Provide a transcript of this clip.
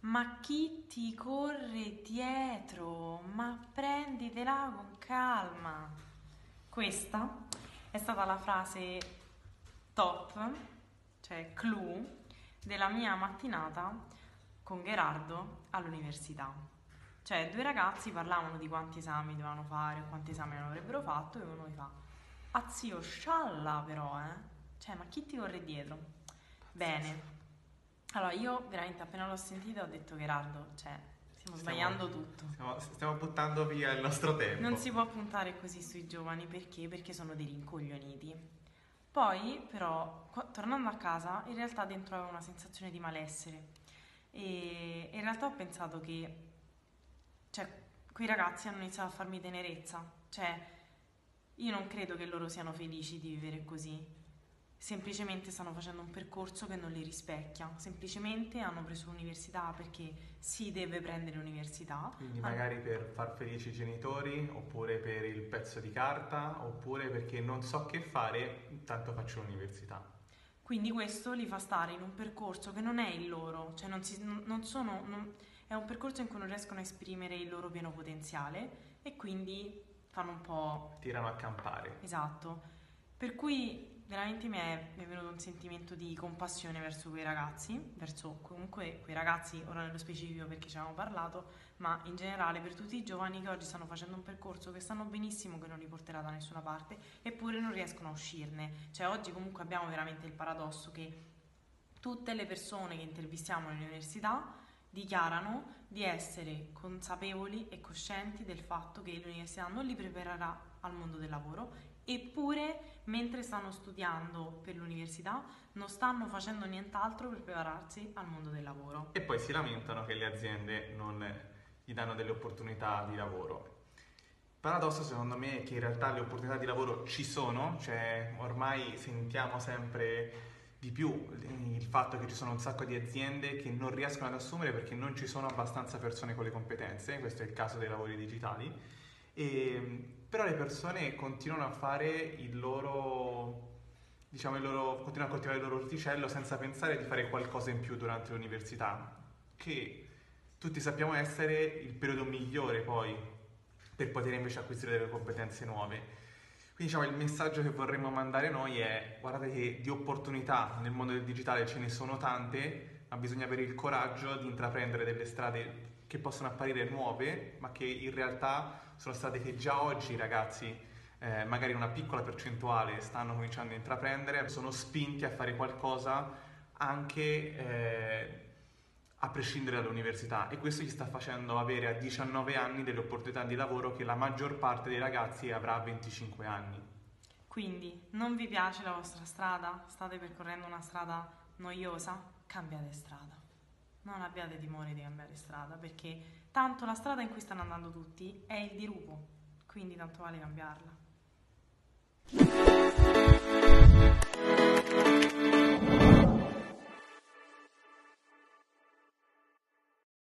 Ma chi ti corre dietro? Ma prenditela con calma. Questa è stata la frase top, cioè clou, della mia mattinata con Gerardo all'università. Cioè, due ragazzi parlavano di quanti esami dovevano fare, quanti esami non avrebbero fatto, e uno mi fa: Ah, zio, scialla però, eh? Cioè, ma chi ti corre dietro? Bene. Allora, io veramente appena l'ho sentito ho detto Gerardo, cioè, stiamo, stiamo sbagliando tutto. Stiamo, stiamo, buttando via il nostro tempo. Non si può puntare così sui giovani perché? Perché sono dei rincoglioniti. Poi, però, tornando a casa, in realtà dentro avevo una sensazione di malessere. E in realtà ho pensato che, cioè, quei ragazzi hanno iniziato a farmi tenerezza. Cioè, io non credo che loro siano felici di vivere così semplicemente stanno facendo un percorso che non li rispecchia, semplicemente hanno preso l'università perché si deve prendere l'università. Quindi magari allora, per far felici i genitori, oppure per il pezzo di carta, oppure perché non so che fare, tanto faccio l'università. Quindi questo li fa stare in un percorso che non è il loro, cioè non, si, non sono, non, è un percorso in cui non riescono a esprimere il loro pieno potenziale e quindi fanno un po'... Tirano a campare. Esatto. Per cui veramente mi è, mi è, venuto un sentimento di compassione verso quei ragazzi, verso comunque quei ragazzi, ora nello specifico perché ci avevamo parlato, ma in generale per tutti i giovani che oggi stanno facendo un percorso che sanno benissimo che non li porterà da nessuna parte, eppure non riescono a uscirne. Cioè oggi comunque abbiamo veramente il paradosso che tutte le persone che intervistiamo all'università dichiarano di essere consapevoli e coscienti del fatto che l'università non li preparerà al mondo del lavoro eppure mentre stanno studiando per l'università non stanno facendo nient'altro per prepararsi al mondo del lavoro. E poi si lamentano che le aziende non gli danno delle opportunità di lavoro. Paradosso secondo me è che in realtà le opportunità di lavoro ci sono, cioè ormai sentiamo sempre di più il fatto che ci sono un sacco di aziende che non riescono ad assumere perché non ci sono abbastanza persone con le competenze, questo è il caso dei lavori digitali e, ehm, però le persone continuano a fare il loro, diciamo, il loro, continuano a coltivare il loro orticello senza pensare di fare qualcosa in più durante l'università, che tutti sappiamo essere il periodo migliore poi per poter invece acquisire delle competenze nuove. Quindi diciamo il messaggio che vorremmo mandare noi è guardate che di opportunità nel mondo del digitale ce ne sono tante, ma bisogna avere il coraggio di intraprendere delle strade che possono apparire nuove, ma che in realtà sono strade che già oggi i ragazzi, eh, magari una piccola percentuale, stanno cominciando a intraprendere, sono spinti a fare qualcosa anche eh, a prescindere dall'università e questo gli sta facendo avere a 19 anni delle opportunità di lavoro che la maggior parte dei ragazzi avrà a 25 anni. Quindi, non vi piace la vostra strada? State percorrendo una strada noiosa, cambiate strada. Non abbiate timore di cambiare strada perché tanto la strada in cui stanno andando tutti è il dirupo, quindi tanto vale cambiarla. Música